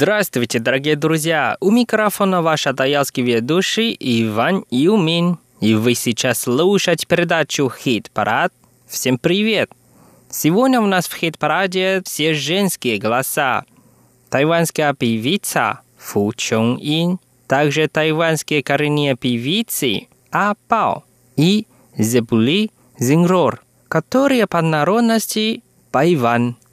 Здравствуйте, дорогие друзья! У микрофона ваш атаялский ведущий Иван Юмин. И вы сейчас слушаете передачу «Хит-парад». Всем привет! Сегодня у нас в хит-параде все женские голоса. Тайванская певица Фу Чон Ин, также тайваньские коренные певицы А Пао и Зебули Зингрор, которые по народности Байван –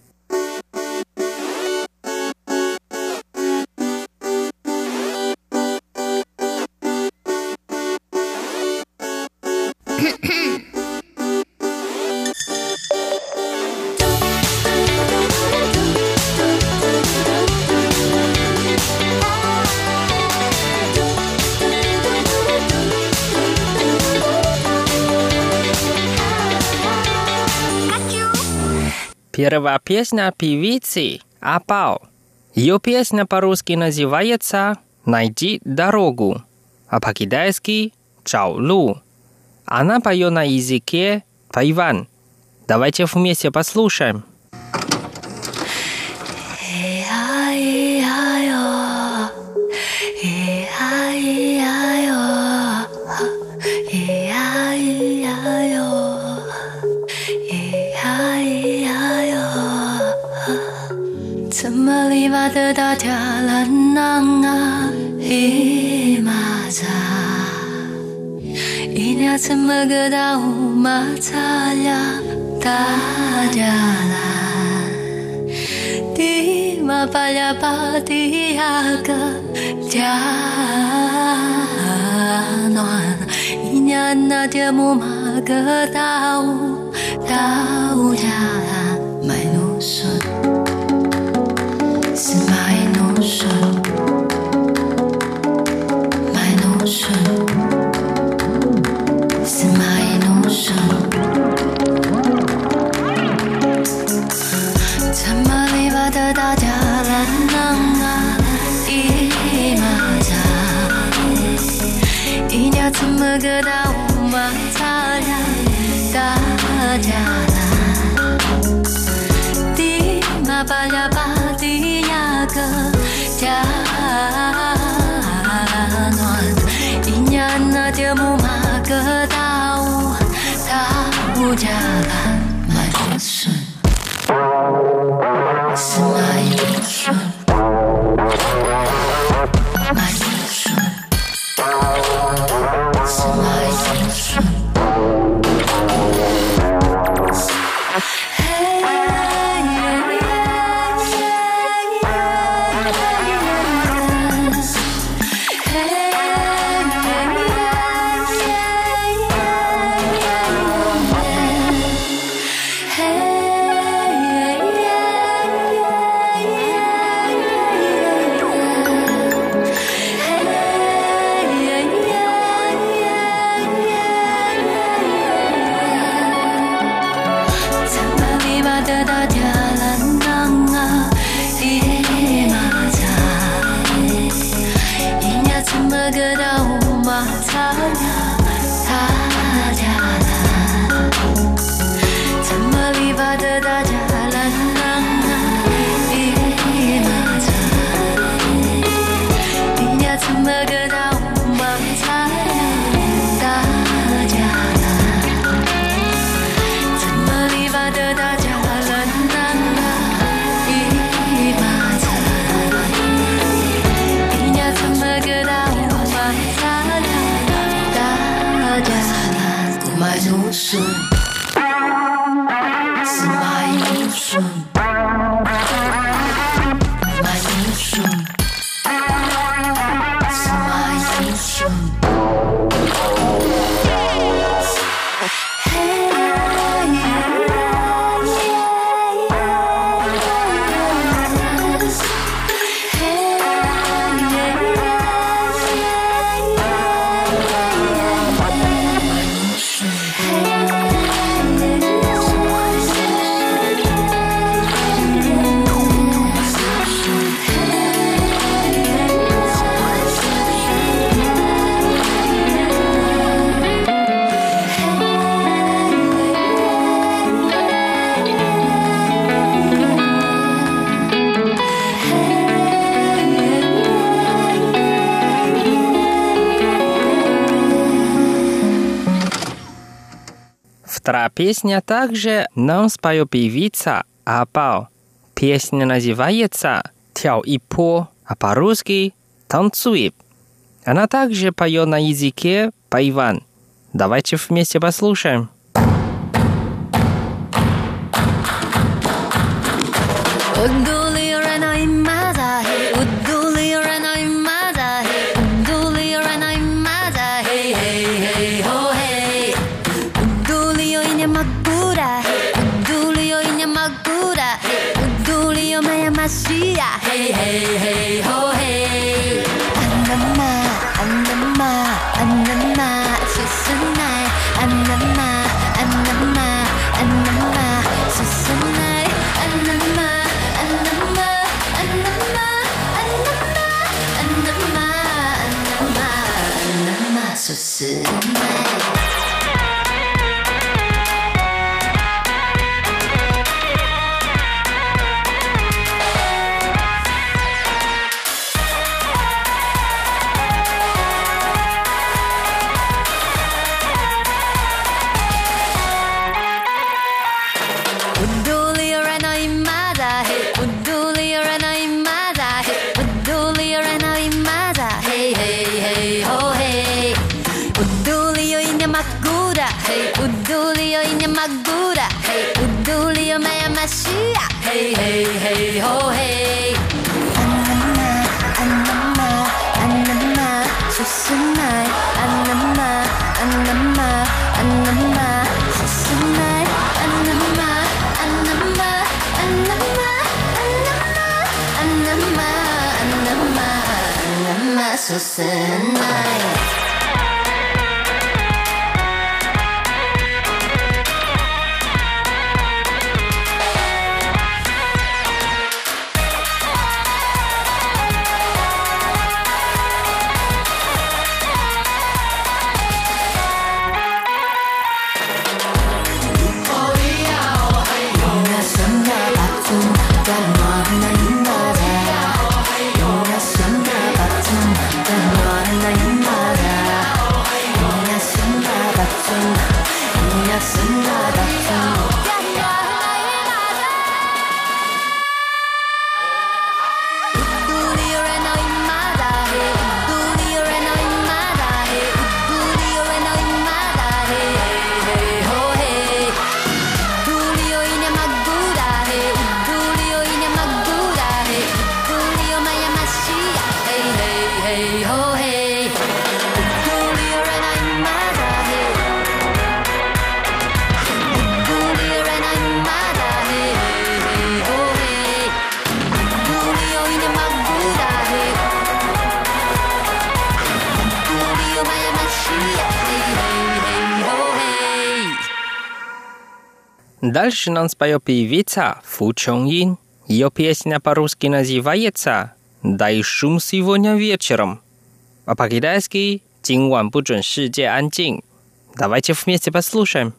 Первая песня певицы «Апау». Ее песня по-русски называется «Найди дорогу», а по-китайски «Чао Лу». Она поет на языке тайвань. Давайте вместе послушаем. 的大家兰南啊，伊玛扎，伊那怎么个大乌玛扎呀，大家兰，伊玛巴呀巴迪呀个家暖，伊那那的木玛个大乌家兰，麦努顺。Sama lebar tak tahu jalan, nama 个大格达家啦，娘啊，一马扎，人家怎么个到乌马扎？Песня также нам споет певица Абао. Песня называется «Тяо и по», а по-русски «Танцует». Она также поет на языке пайван. Давайте вместе послушаем. listen, night. 大是能把有比维查付琼音，有 песня по-русски называется «Дай шум сегодня вечером», а по-китайски «今晚不准世界安静». Давайте вместе послушаем.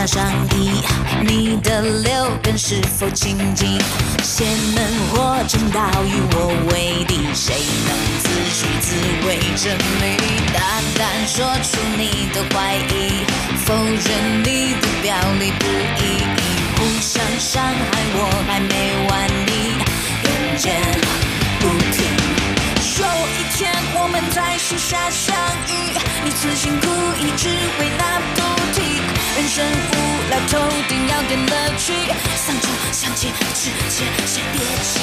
加上衣，你的六根是否清净？邪门或正道与我为敌，谁能自取自为真理？大胆说出你的怀疑，否认你的表里不一，互相伤害我还没完你，眼见不停。有一天我们在树下相遇，你此辛苦一直为生无聊头顶，要点乐趣。丧钟响起，之前先别急。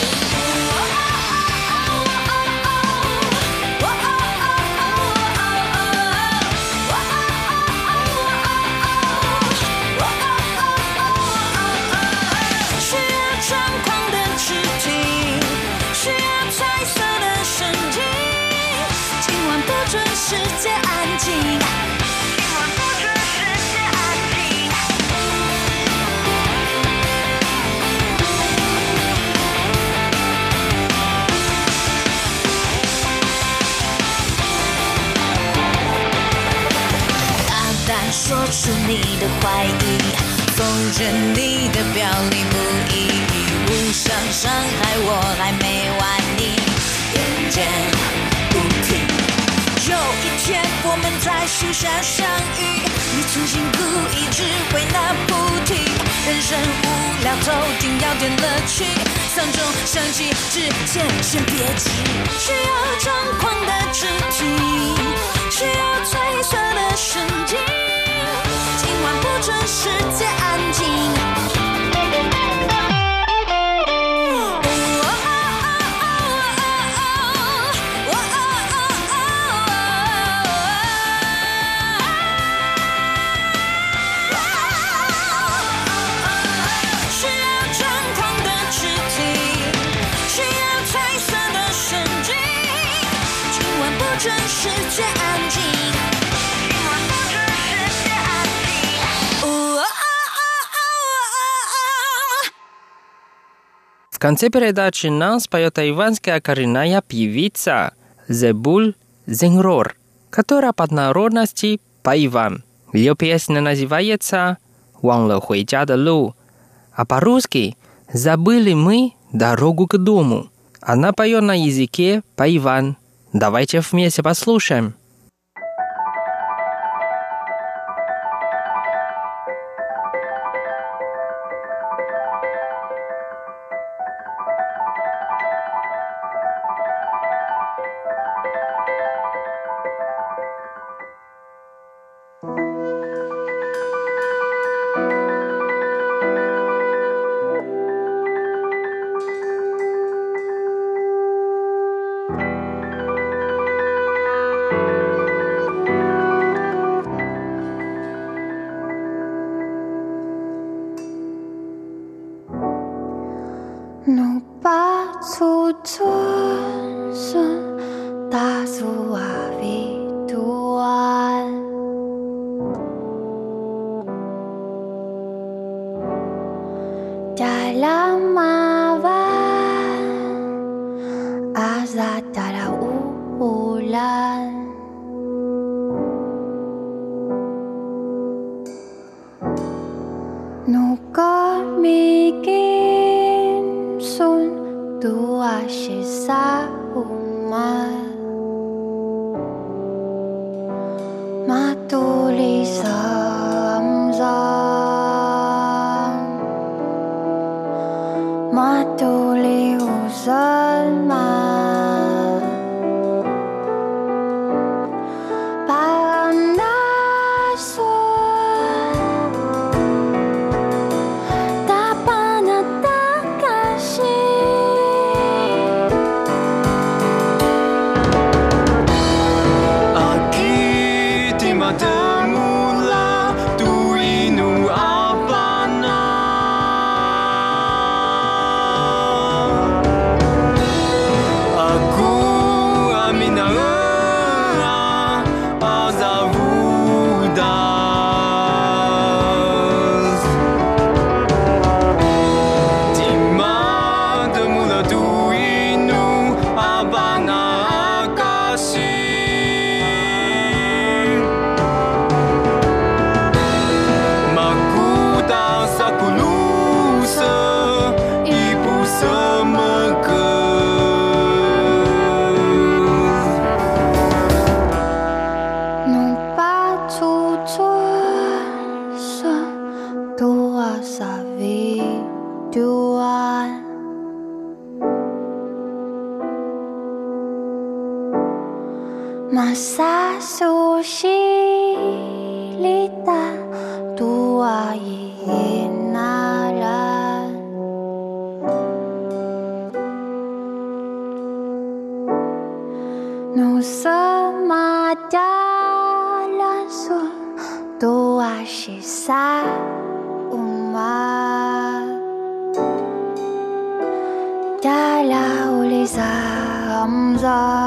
需要张狂的肢体，需要彩色的神经。今晚不准世界安静。怀疑，否认你的表里不一，无声伤害我还没完，你眼见不停。有一天我们在树下相遇，你存心故意只会那不停。人生无聊透顶要点乐趣，丧钟响起之前先别急，需要张狂的肢体，需要褪色的神经。准世界安静。需要张狂的肢体，需要褪色的神经。今晚不准世界安静。В конце передачи нам споет тайванская коренная певица Зебуль Зенгрор, которая под народности Пайван. Ее песня называется «Ван ле хуй жа де лу», а по-русски «Забыли мы дорогу к дому». Она поет на языке Пайван. Давайте вместе послушаем. 独立无声吗？nossa virtual. Masasushilita. Zamzam